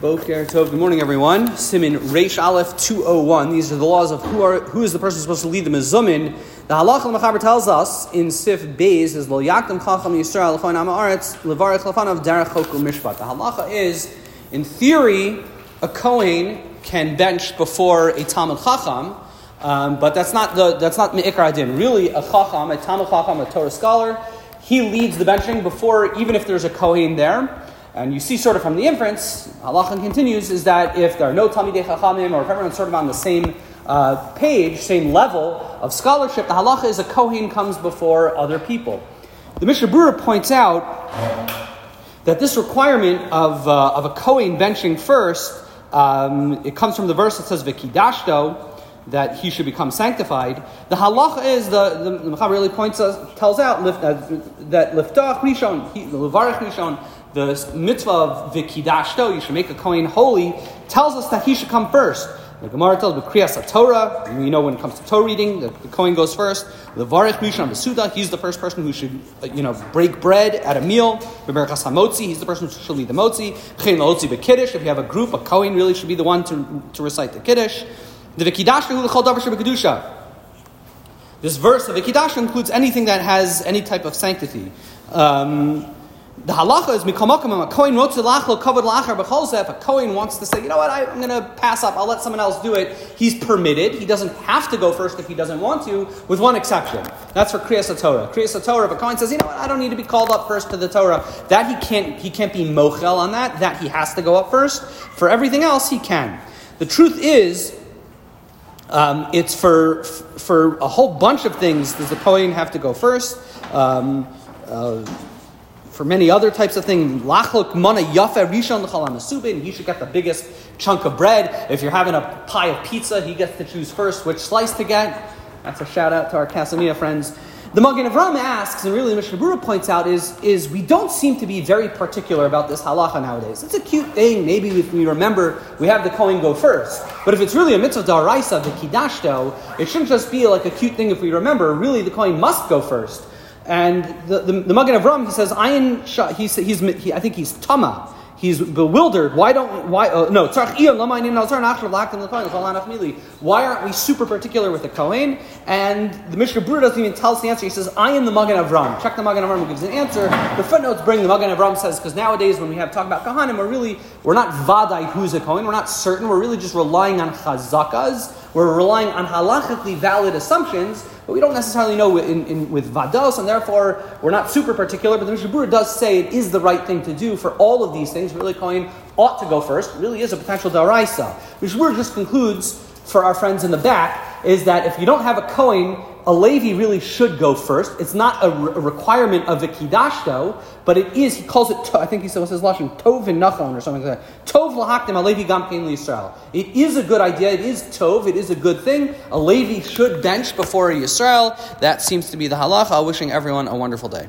Boker Tov. Good morning, everyone. Siman Reish Aleph 201. These are the laws of who are who is the person supposed to lead the Mizumin. The Halach al tells us in Sif Beis is Lo Yakdam Chacham Yisrael Lefon Am Haaretz Levarich Lefanav Derech Choku Mishpat. The halacha is, in theory, a Kohen can bench before a Talmud Chacham, um, but that's not the that's not Me'ikar Adin. Really, a Chacham, a Talmud Chacham, a Torah scholar, he leads the benching before even if there's a Kohen there. And you see sort of from the inference, halacha continues, is that if there are no Talmidei Chachamim, or if everyone's sort of on the same uh, page, same level of scholarship, the halacha is a Kohen comes before other people. The Mishnah Berurah points out that this requirement of, uh, of a Kohen benching first, um, it comes from the verse that says, V'kidashto, that he should become sanctified. The halacha is the the, the really points us tells out uh, that liftach rishon, levarich rishon, the mitzvah of vikidashto, you should make a Kohen holy, tells us that he should come first. The Gemara tells us Kriyas Torah. We know when it comes to Torah reading, the, the Kohen goes first. The Varech Mishon Besuda, he's the first person who should, uh, you know, break bread at a meal. The Berachas Hamotzi, he's the person who should lead the Motzi. Chen Lotzi Bekiddush, if you have a group, a Kohen really should be the one to, to recite the Kiddush. The Vikidash Hu L'chol Davar Shebekidusha. This verse of Vikidash includes anything that has any type of sanctity. Um, the halacha is mikamakam a kohen lachlo covered lachar. If a kohen wants to say, you know what, I, am going to pass up. I'll let someone else do it. He's permitted. He doesn't have to go first if he doesn't want to, with one exception. That's for kriyas Torah. Kriyas Torah. If a kohen says, you know what, I don't need to be called up first to the Torah, that he can't. He can't be mochel on that. That he has to go up first. For everything else, he can. The truth is. Um, it's for for a whole bunch of things. Does the kohen have to go first? Um, uh, for many other types of things. Lachlok mana yafa rishon l'chalam He should get the biggest chunk of bread. If you're having a pie of pizza, he gets to choose first which slice to get. That's a shout out to our Casamia friends. The Magen Avram asks, and really Mishnah Berurah points out, is, is we don't seem to be very particular about this halacha nowadays. It's a cute thing. Maybe if we remember, we have the Kohen go first. But if it's really a mitzvah daraisa, the kidashto, it shouldn't just be like a cute thing if we remember. Really, the Kohen must go first. And the, the, the Magen Avram, he says, Ayin he's, he, I think he's Tama. He's bewildered. Why don't, why, uh, no, why aren't we super particular with the Kohen? And the Mishnah Berurah doesn't even tell us the answer. He says, I am the Magen Avram. Check the Magen Avram who gives an answer. The footnotes bring the Magen Avram says, because nowadays when we have talk about Kohanim, we're really, we're not vadai who's a Kohen. We're not certain. We're really just relying on chazakas. We're relying on halachically valid assumptions but we don't necessarily know in, in, with vados, and therefore we're not super particular. But the Mishnah does say it is the right thing to do for all of these things. Really, Kohen ought to go first. It really is a potential daraisa. Mishnah just concludes for our friends in the back is that if you don't have a Kohen a Levi really should go first. It's not a, re- a requirement of the Kiddush, though, but it is, he calls it, I think he says, what's his lashon, Tov and Nachon or something like that. Tov lahakdim a Levi gam Yisrael. It is a good idea. It is Tov. It is a good thing. A Levi should bench before a Yisrael. That seems to be the halacha. Wishing everyone a wonderful day.